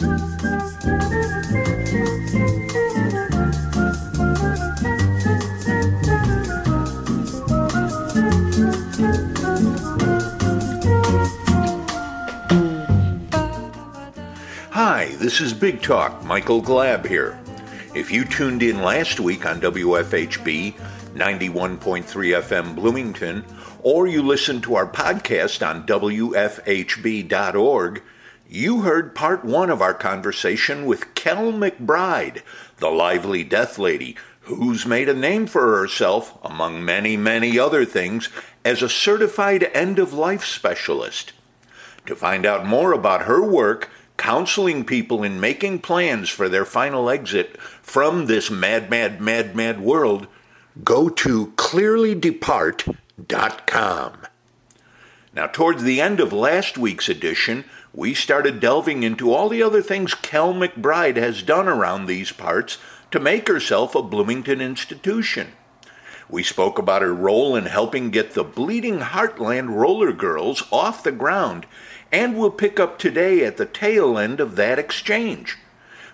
Hi, this is Big Talk. Michael Glab here. If you tuned in last week on WFHB 91.3 FM Bloomington, or you listened to our podcast on WFHB.org, you heard part one of our conversation with Kel McBride, the lively death lady who's made a name for herself, among many, many other things, as a certified end of life specialist. To find out more about her work, counseling people in making plans for their final exit from this mad, mad, mad, mad world, go to clearlydepart.com. Now, towards the end of last week's edition, we started delving into all the other things Kel McBride has done around these parts to make herself a Bloomington institution. We spoke about her role in helping get the Bleeding Heartland Roller Girls off the ground, and we'll pick up today at the tail end of that exchange.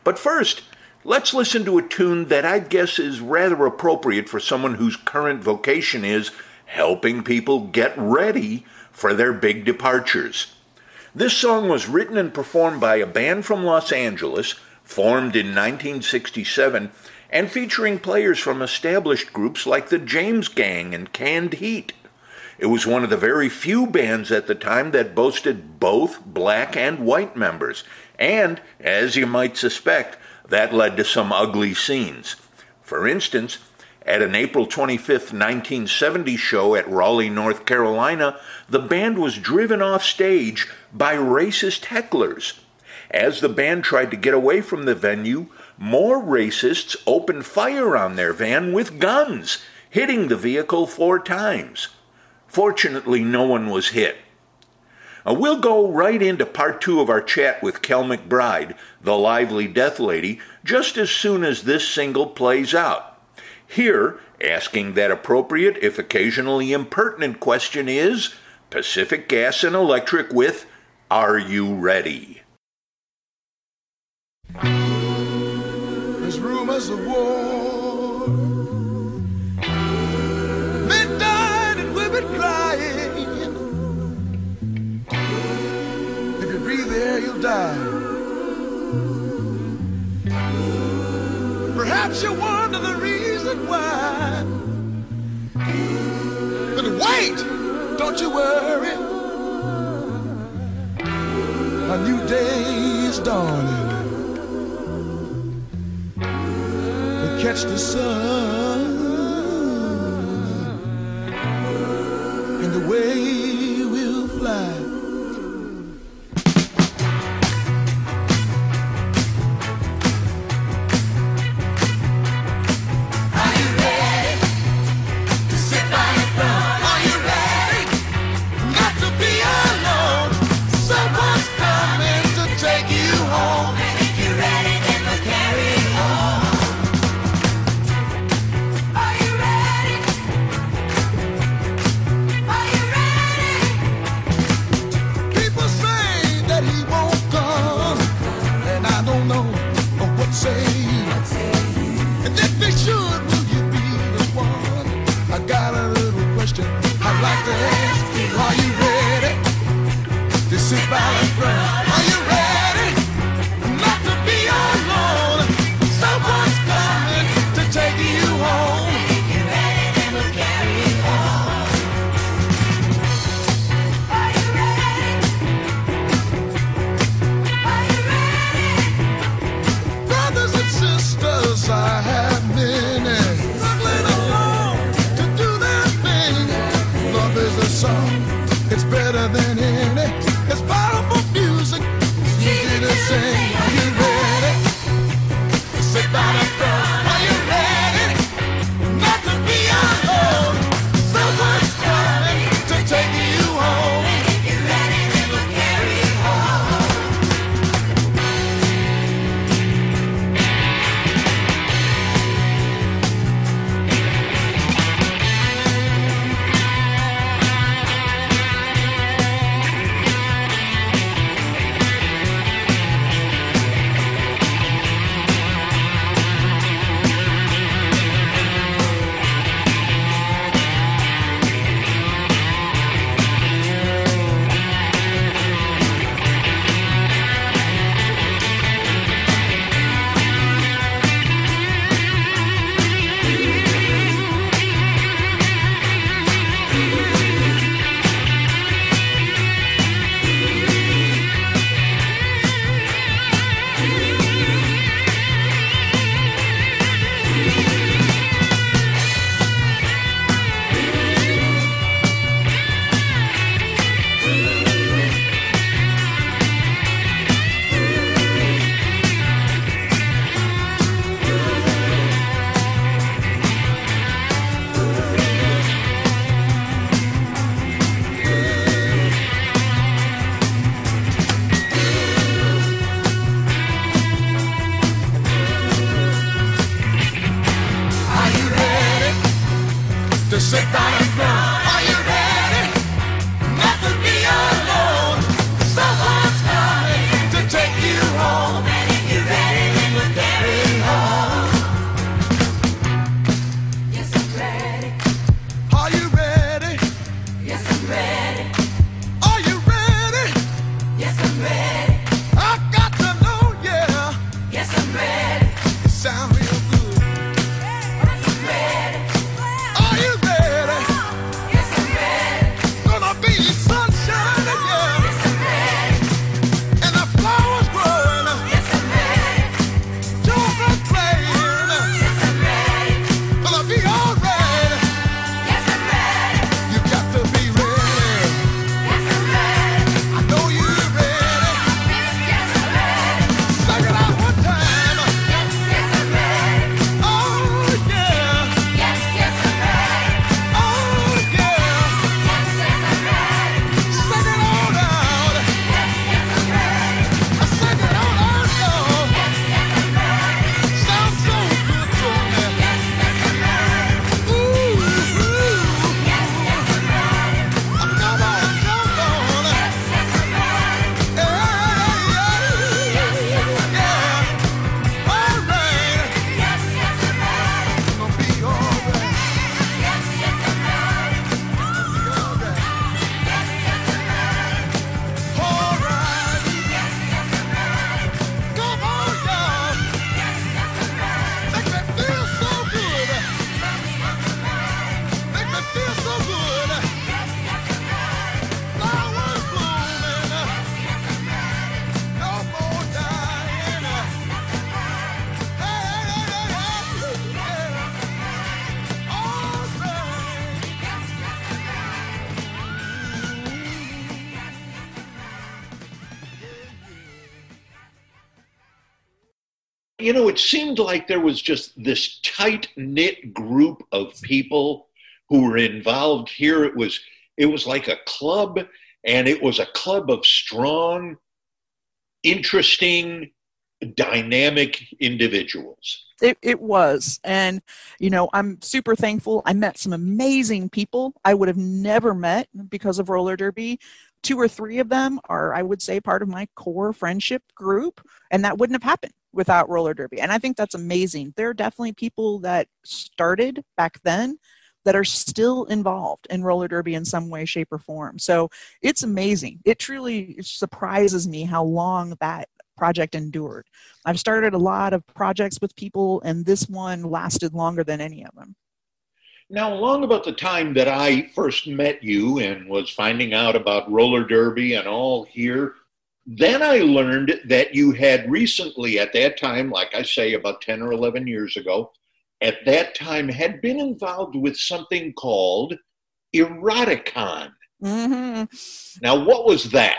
But first, let's listen to a tune that I guess is rather appropriate for someone whose current vocation is helping people get ready for their big departures. This song was written and performed by a band from Los Angeles, formed in 1967, and featuring players from established groups like the James Gang and Canned Heat. It was one of the very few bands at the time that boasted both black and white members, and, as you might suspect, that led to some ugly scenes. For instance, at an April 25, 1970 show at Raleigh, North Carolina, the band was driven off stage by racist hecklers. As the band tried to get away from the venue, more racists opened fire on their van with guns, hitting the vehicle four times. Fortunately, no one was hit. Now, we'll go right into part two of our chat with Kel McBride, the lively death lady, just as soon as this single plays out. Here, asking that appropriate, if occasionally impertinent question is Pacific Gas and Electric with Are You Ready? There's rumors of war. Don't you worry. A new day is dawning. Catch the sun song. It's better than it. Down and. Are you You know, it seemed like there was just this tight knit group of people who were involved here. It was it was like a club, and it was a club of strong, interesting, dynamic individuals. It, it was. And, you know, I'm super thankful. I met some amazing people I would have never met because of roller derby. Two or three of them are, I would say, part of my core friendship group. And that wouldn't have happened without roller derby. And I think that's amazing. There are definitely people that started back then that are still involved in roller derby in some way, shape, or form. So it's amazing. It truly surprises me how long that project endured. I've started a lot of projects with people, and this one lasted longer than any of them. Now, along about the time that I first met you and was finding out about roller derby and all here, then I learned that you had recently, at that time, like I say, about 10 or 11 years ago, at that time had been involved with something called Eroticon. hmm Now, what was that?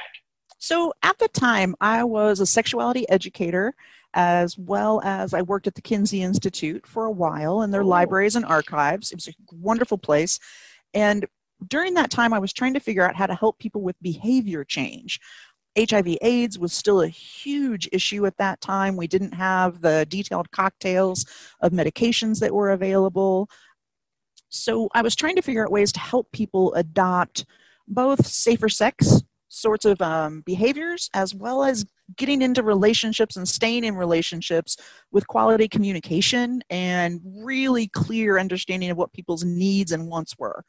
So at the time, I was a sexuality educator as well as I worked at the Kinsey Institute for a while in their Oh. libraries and archives. It was a wonderful place. And during that time, I was trying to figure out how to help people with behavior change. HIV AIDS was still a huge issue at that time. We didn't have the detailed cocktails of medications that were available. So I was trying to figure out ways to help people adopt both safer sex sorts of um, behaviors as well as getting into relationships and staying in relationships with quality communication and really clear understanding of what people's needs and wants were.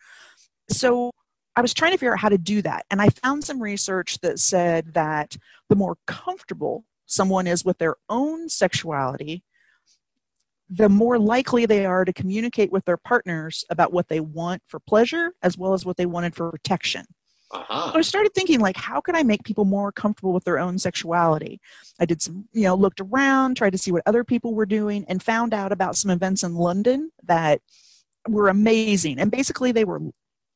So I was trying to figure out how to do that. And I found some research that said that the more comfortable someone is with their own sexuality, the more likely they are to communicate with their partners about what they want for pleasure as well as what they wanted for protection. Uh-huh. I started thinking like, how can I make people more comfortable with their own sexuality? I did some, you know, looked around, tried to see what other people were doing, and found out about some events in London that were amazing. And basically, they were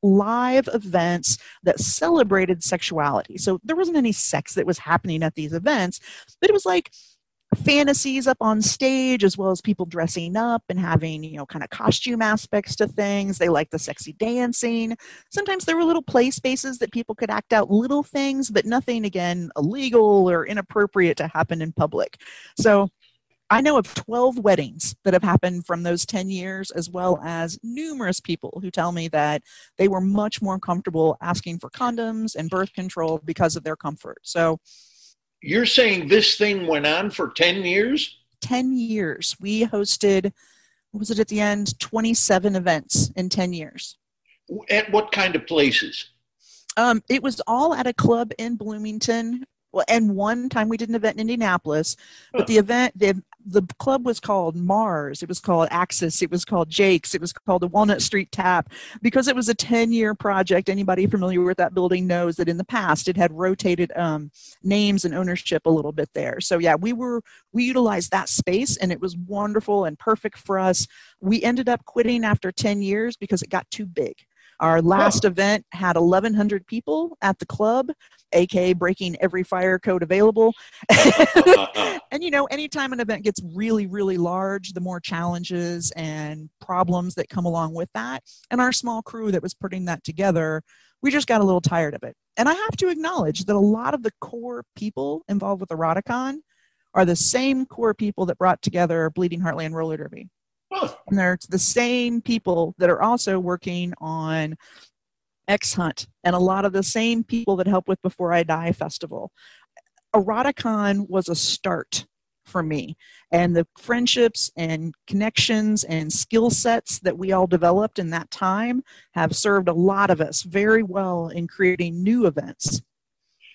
live events that celebrated sexuality. So there wasn't any sex that was happening at these events, but it was like fantasies up on stage as well as people dressing up and having you know kind of costume aspects to things. They liked the sexy dancing. Sometimes there were little play spaces that people could act out little things but nothing again illegal or inappropriate to happen in public. So I know of 12 weddings that have happened from those 10 years, as well as numerous people who tell me that they were much more comfortable asking for condoms and birth control because of their comfort. So, You're saying this thing went on for 10 years? 10 years. We hosted, what was it at the end? 27 events in 10 years. At what kind of places? Um, it was all at a club in Bloomington. Well, and one time we did an event in Indianapolis, but the event, the the club was called Mars. It was called Axis. It was called Jake's. It was called the Walnut Street Tap because it was a 10 year project. Anybody familiar with that building knows that in the past it had rotated um, names and ownership a little bit there. So yeah, we were we utilized that space and it was wonderful and perfect for us. We ended up quitting after 10 years because it got too big. Our oh. last event had 1,100 people at the club, aka breaking every fire code available. and you know, anytime an event gets really, really large, the more challenges and problems that come along with that. And our small crew that was putting that together, we just got a little tired of it. And I have to acknowledge that a lot of the core people involved with Eroticon are the same core people that brought together Bleeding Heartland Roller Derby And they're the same people that are also working on X Hunt and a lot of the same people that help with Before I Die Festival. Eroticon was a start for me, and the friendships and connections and skill sets that we all developed in that time have served a lot of us very well in creating new events.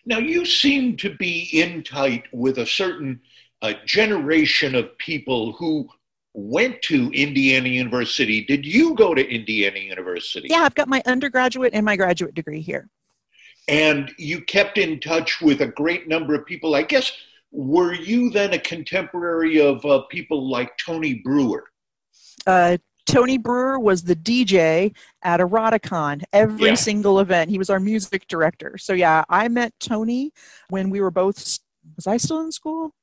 Now, you seem to be in tight with a certain uh, generation of people who went to Indiana University. Did you go to Indiana University? Yeah, I've got my undergraduate and my graduate degree here. And you kept in touch with a great number of people. I guess, were you then a contemporary of uh, people like Tony Brewer? uh, Tony Brewer was the DJ at Eroticon every Yeah. single event. He was our music director. So yeah, I met Tony when we were both. Was I still in school?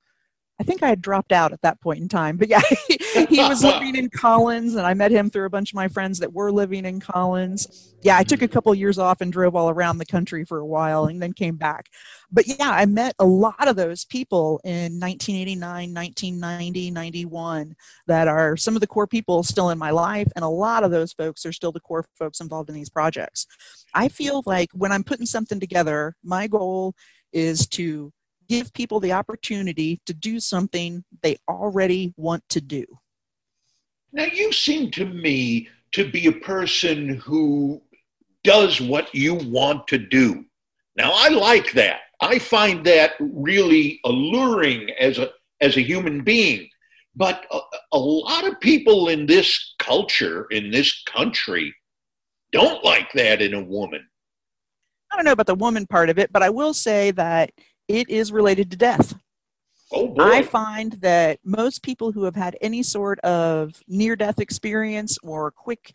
I think I had dropped out at that point in time. But yeah, he, he was living in Collins, and I met him through a bunch of my friends that were living in Collins. Yeah, I took a mm-hmm. couple years off and drove all around the country for a while, and then came back. But yeah, I met a lot of those people in 1989, 1990, 91 that are some of the core people still in my life and a lot of those folks are still the core folks involved in these projects i feel like when i'm putting something together my goal is to give people the opportunity to do something they already want to do Now, you seem to me to be a person who does what you want to do. Now, I like that. I find that really alluring as a as a human being. But a, a lot of people in this culture, in this country, don't like that in a woman. i don't know about the woman part of it but i will say that it is related to death Oh! I find that most people who have had any sort of near death experience or quick,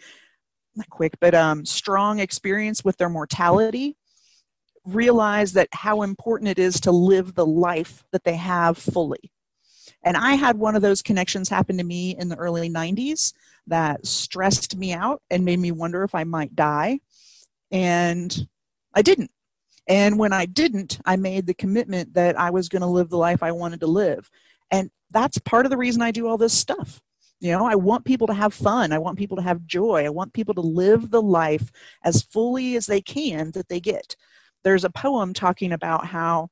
not quick, but um, strong experience with their mortality realize that how important it is to live the life that they have fully. And I had one of those connections happen to me in the early 90s that stressed me out and made me wonder if I might die. And I didn't. And when I didn't, I made the commitment that I was going to live the life I wanted to live. And that's part of the reason I do all this stuff. You know, I want people to have fun. I want people to have joy. I want people to live the life as fully as they can that they get. There's a poem talking about how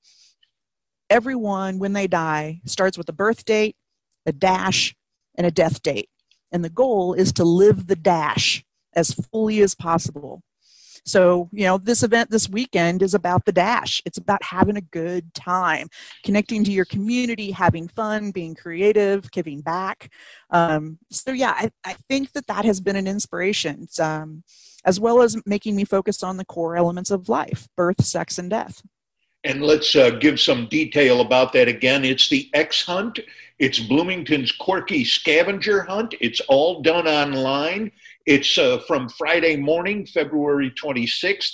everyone, when they die, starts with a birth date, a dash, and a death date. And the goal is to live the dash as fully as possible. So, you know, this event this weekend is about the dash. It's about having a good time, connecting to your community, having fun, being creative, giving back. Um, so, yeah, I, I think that that has been an inspiration, um, as well as making me focus on the core elements of life birth, sex, and death. And let's uh, give some detail about that again. It's the X Hunt. It's Bloomington's quirky scavenger hunt. It's all done online. It's uh, from Friday morning, February 26th,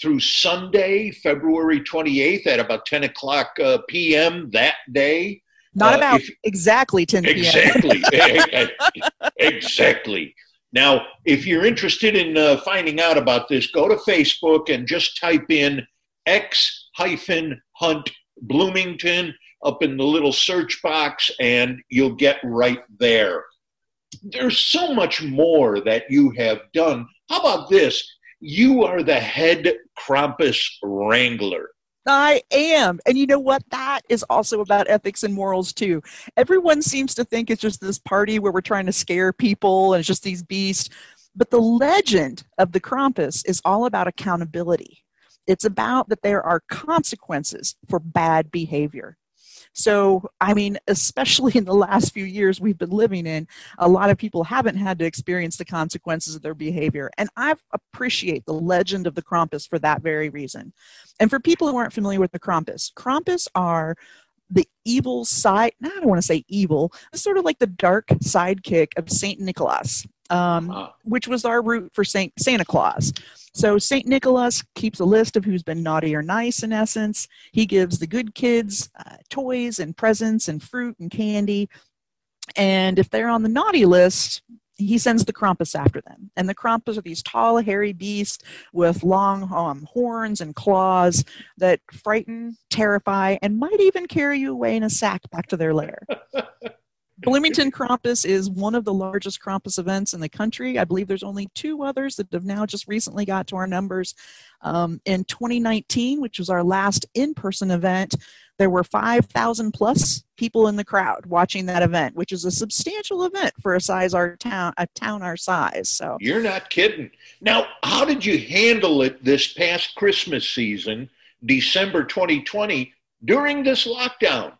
through Sunday, February 28th at about 10 o'clock uh, p.m. that day. Not Uh, about if- exactly 10 p.m. Exactly. exactly. Now, if you're interested in uh, finding out about this, go to Facebook and just type in X hyphen Hunt Bloomington, up in the little search box and you'll get right there. There's so much more that you have done. How about this? You are the head Krampus wrangler. I am. And you know what? That is also about ethics and morals, too. Everyone seems to think it's just this party where we're trying to scare people and it's just these beasts. But the legend of the Krampus is all about accountability. It's about that there are consequences for bad behavior. So, I mean, especially in the last few years we've been living in, a lot of people haven't had to experience the consequences of their behavior. And I appreciate the legend of the Krampus for that very reason. And for people who aren't familiar with the Krampus, Krampus are the evil side, I don't want to say evil, it's sort of like the dark sidekick of St. Nicholas, um, Ah. which was our root for Saint, Santa Claus. So St. Nicholas keeps a list of who's been naughty or nice in essence. He gives the good kids uh, toys and presents and fruit and candy. And if they're on the naughty list, he sends the Krampus after them. And the Krampus are these tall, hairy beasts with long um, horns and claws that frighten, terrify, and might even carry you away in a sack back to their lair. Bloomington Krampus is one of the largest Krampus events in the country. I believe there's only two others that have now just recently got to our numbers. Um, in 2019, which was our last in person event, there were 5,000 plus people in the crowd watching that event, which is a substantial event for a size our town, a town our size. So You're not kidding. Now, how did you handle it this past Christmas season, December 2020, during this lockdown?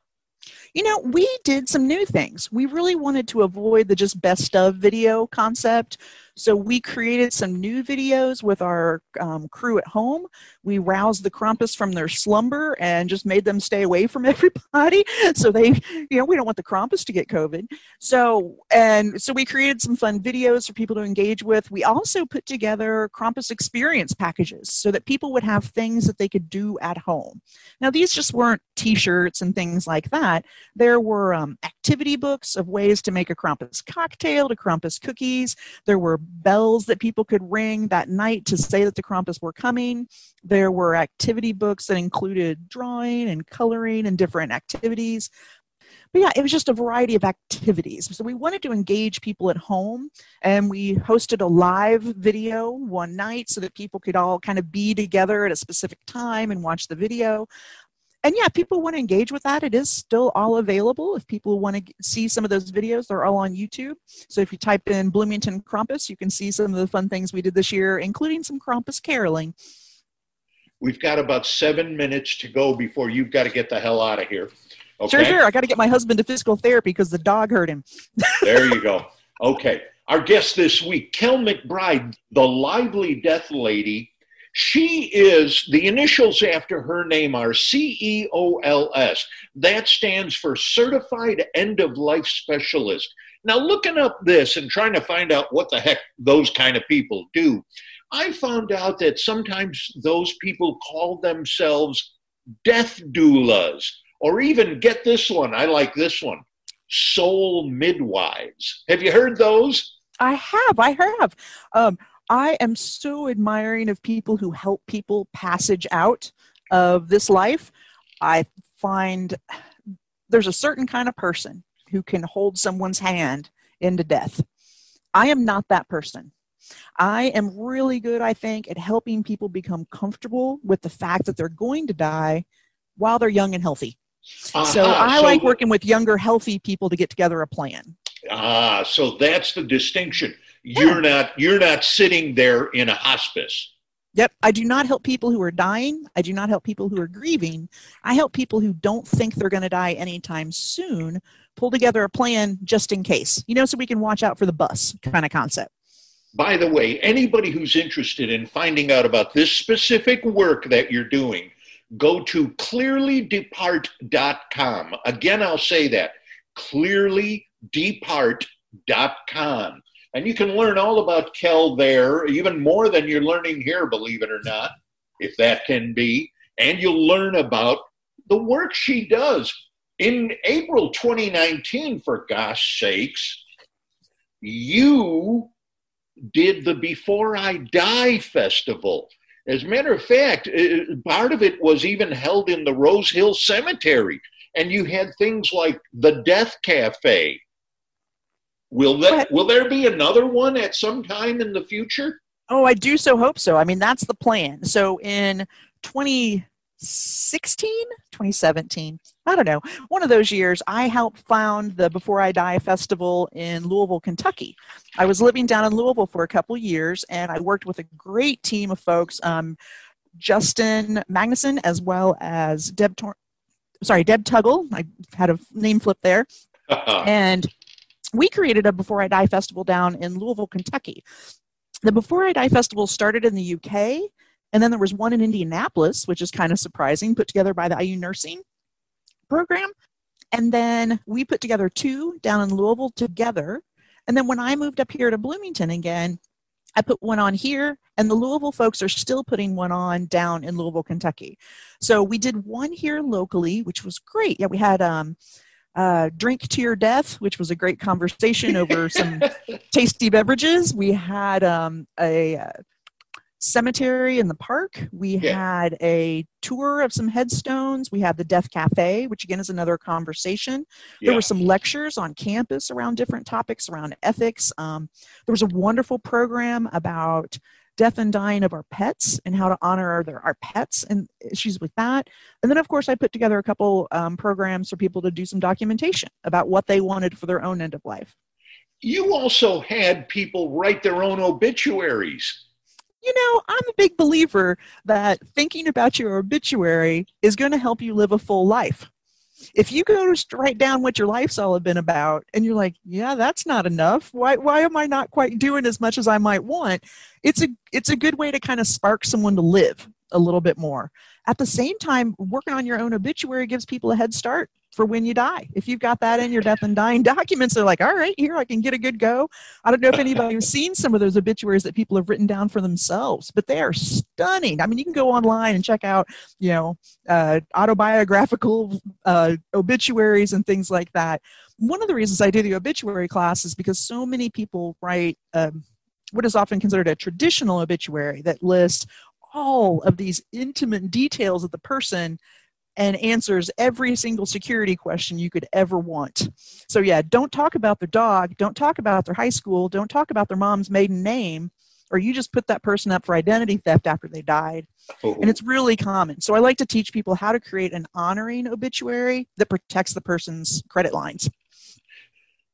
You know, we did some new things. We really wanted to avoid the just best of video concept. So we created some new videos with our um, crew at home. We roused the Krampus from their slumber and just made them stay away from everybody. So they, you know, we don't want the Krampus to get COVID. So, and so we created some fun videos for people to engage with. We also put together Krampus experience packages so that people would have things that they could do at home. Now, these just weren't t shirts and things like that. There were um, activity books of ways to make a Krampus cocktail, to Krampus cookies. There were bells that people could ring that night to say that the Krampus were coming. There were activity books that included drawing and coloring and different activities. But yeah, it was just a variety of activities. So we wanted to engage people at home and we hosted a live video one night so that people could all kind of be together at a specific time and watch the video and yeah, people want to engage with that. It is still all available. If people want to see some of those videos, they're all on YouTube. So if you type in Bloomington Krampus, you can see some of the fun things we did this year, including some Krampus caroling. We've got about seven minutes to go before you've got to get the hell out of here. Okay. Sure, sure. I got to get my husband to physical therapy because the dog hurt him. There you go. Okay. Our guest this week, Kel McBride, the lively death lady. She is, the initials after her name are C E O L S. That stands for Certified End of Life Specialist. Now, looking up this and trying to find out what the heck those kind of people do, I found out that sometimes those people call themselves death doulas, or even get this one, I like this one, soul midwives. Have you heard those? I have, I have. Um, I am so admiring of people who help people passage out of this life. I find there's a certain kind of person who can hold someone's hand into death. I am not that person. I am really good, I think, at helping people become comfortable with the fact that they're going to die while they're young and healthy. So I so- like working with younger, healthy people to get together a plan. Ah, so that's the distinction. You're not you're not sitting there in a hospice. Yep. I do not help people who are dying. I do not help people who are grieving. I help people who don't think they're going to die anytime soon pull together a plan just in case, you know, so we can watch out for the bus kind of concept. By the way, anybody who's interested in finding out about this specific work that you're doing, go to clearlydepart.com. Again, I'll say that clearlydepart.com. And you can learn all about Kel there, even more than you're learning here, believe it or not, if that can be. And you'll learn about the work she does. In April 2019, for gosh sakes, you did the Before I Die festival. As a matter of fact, uh, part of it was even held in the Rose Hill Cemetery. and you had things like the Death Cafe. Will that will there be another one at some time in the future? Oh, I do so hope so. I mean, that's the plan. So in 2016, 2017, I don't know, one of those years, I helped found the Before I Die Festival in Louisville, Kentucky. I was living down in Louisville for a couple years, and I worked with a great team of folks. Um, Justin Magnuson, as well as Deb, Tor- sorry, Deb Tuggle. I had a name flip there and we created a Before I Die festival down in Louisville, Kentucky. The Before I Die festival started in the UK, and then there was one in Indianapolis, which is kind of surprising, put together by the IU Nursing program. And then we put together two down in Louisville together. And then when I moved up here to Bloomington again, I put one on here, and the Louisville folks are still putting one on down in Louisville, Kentucky. So we did one here locally, which was great. Yeah, we had um, uh, drink to your death, which was a great conversation over some tasty beverages. We had um, a uh, cemetery in the park. We Yeah. had a tour of some headstones. We had the Death Cafe, which again is another conversation. There were some lectures on campus around different topics around ethics. Um, there was a wonderful program about death and dying of our pets and how to honor our, their, our pets and issues with that. And then, of course, I put together a couple um, programs for people to do some documentation about what they wanted for their own end of life. You also had people write their own obituaries. You know, I'm a big believer that thinking about your obituary is going to help you live a full life. If you go to write down what your life's all been about and you're like, yeah, that's not enough. Why, why am I not quite doing as much as I might want? It's a, it's a good way to kind of spark someone to live a little bit more. At the same time, working on your own obituary gives people a head start for when you die. If you've got that in your death and dying documents, they're like, all right, here I can get a good go. I don't know if anybody's seen some of those obituaries that people have written down for themselves, but they are stunning. I mean, you can go online and check out, you know, uh, autobiographical uh, obituaries and things like that. One of the reasons I do the obituary class is because so many people write um, what is often considered a traditional obituary that lists all of these intimate details of the person and answers every single security question you could ever want. So, yeah, don't talk about their dog, don't talk about their high school, don't talk about their mom's maiden name, or you just put that person up for identity theft after they died. And it's really common. So, I like to teach people how to create an honoring obituary that protects the person's credit lines.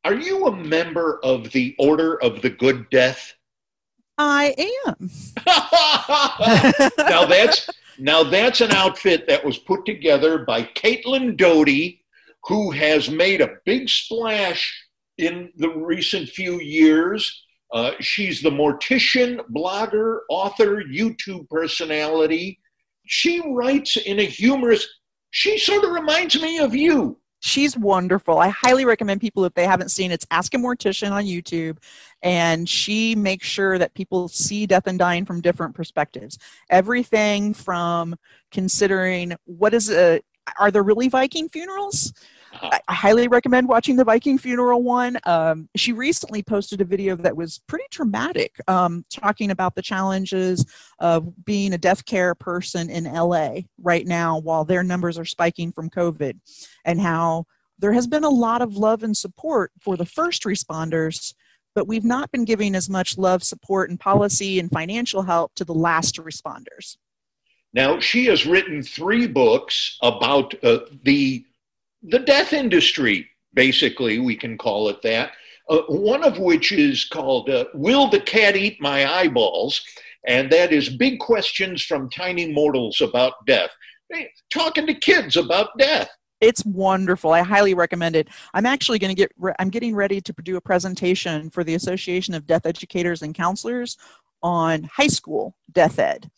Are you a member of the Order of the Good Death? I am. now that's now that's an outfit that was put together by Caitlin Doughty, who has made a big splash in the recent few years. Uh, she's the mortician, blogger, author, YouTube personality. She writes in a humorous. She sort of reminds me of you. She's wonderful. I highly recommend people if they haven't seen it's Ask a Mortician on YouTube, and she makes sure that people see death and dying from different perspectives. Everything from considering what is a are there really Viking funerals? I, highly recommend watching the Viking funeral one. Um, she recently posted a video that was pretty traumatic, um, talking about the challenges of being a death care person in LA right now while their numbers are spiking from COVID, and how there has been a lot of love and support for the first responders, but we've not been giving as much love, support, and policy and financial help to the last responders. Now she has written three books about uh, the the death industry. Basically, we can call it that. Uh, one of which is called uh, "Will the Cat Eat My Eyeballs?" and that is big questions from tiny mortals about death. Hey, talking to kids about death. It's wonderful. I highly recommend it. I'm actually going to get. Re- I'm getting ready to do a presentation for the Association of Death Educators and Counselors on high school death ed.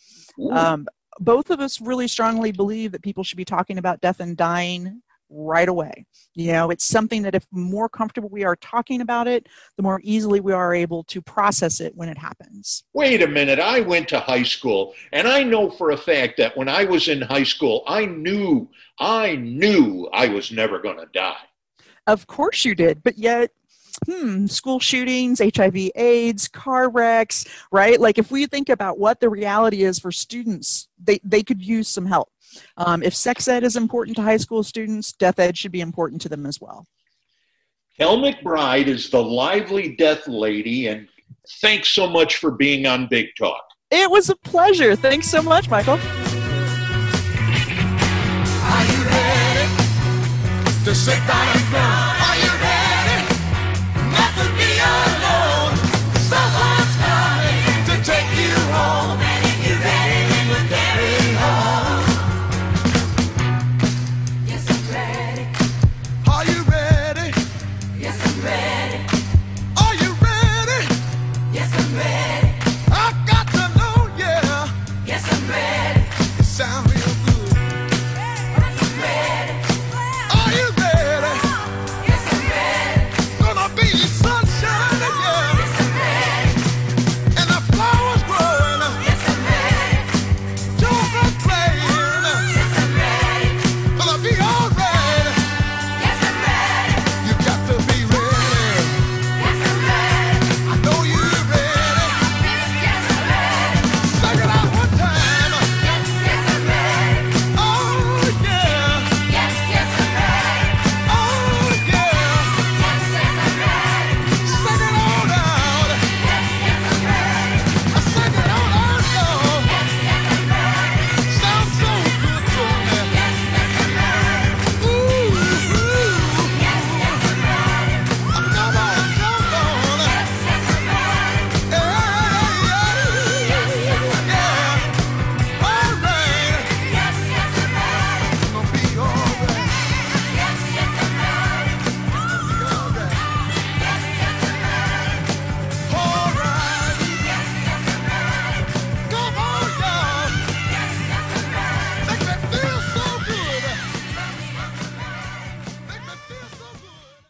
Um, both of us really strongly believe that people should be talking about death and dying right away. You know, it's something that if more comfortable we are talking about it, the more easily we are able to process it when it happens. Wait a minute. I went to high school, and I know for a fact that when I was in high school, I knew, I knew I was never going to die. Of course you did, but yet hmm, school shootings, HIV, AIDS, car wrecks, right? Like if we think about what the reality is for students, they, they could use some help. Um, if sex ed is important to high school students, death ed should be important to them as well. Kel McBride is the lively death lady, and thanks so much for being on Big Talk. It was a pleasure. Thanks so much, Michael. Are you ready to sit down and cry?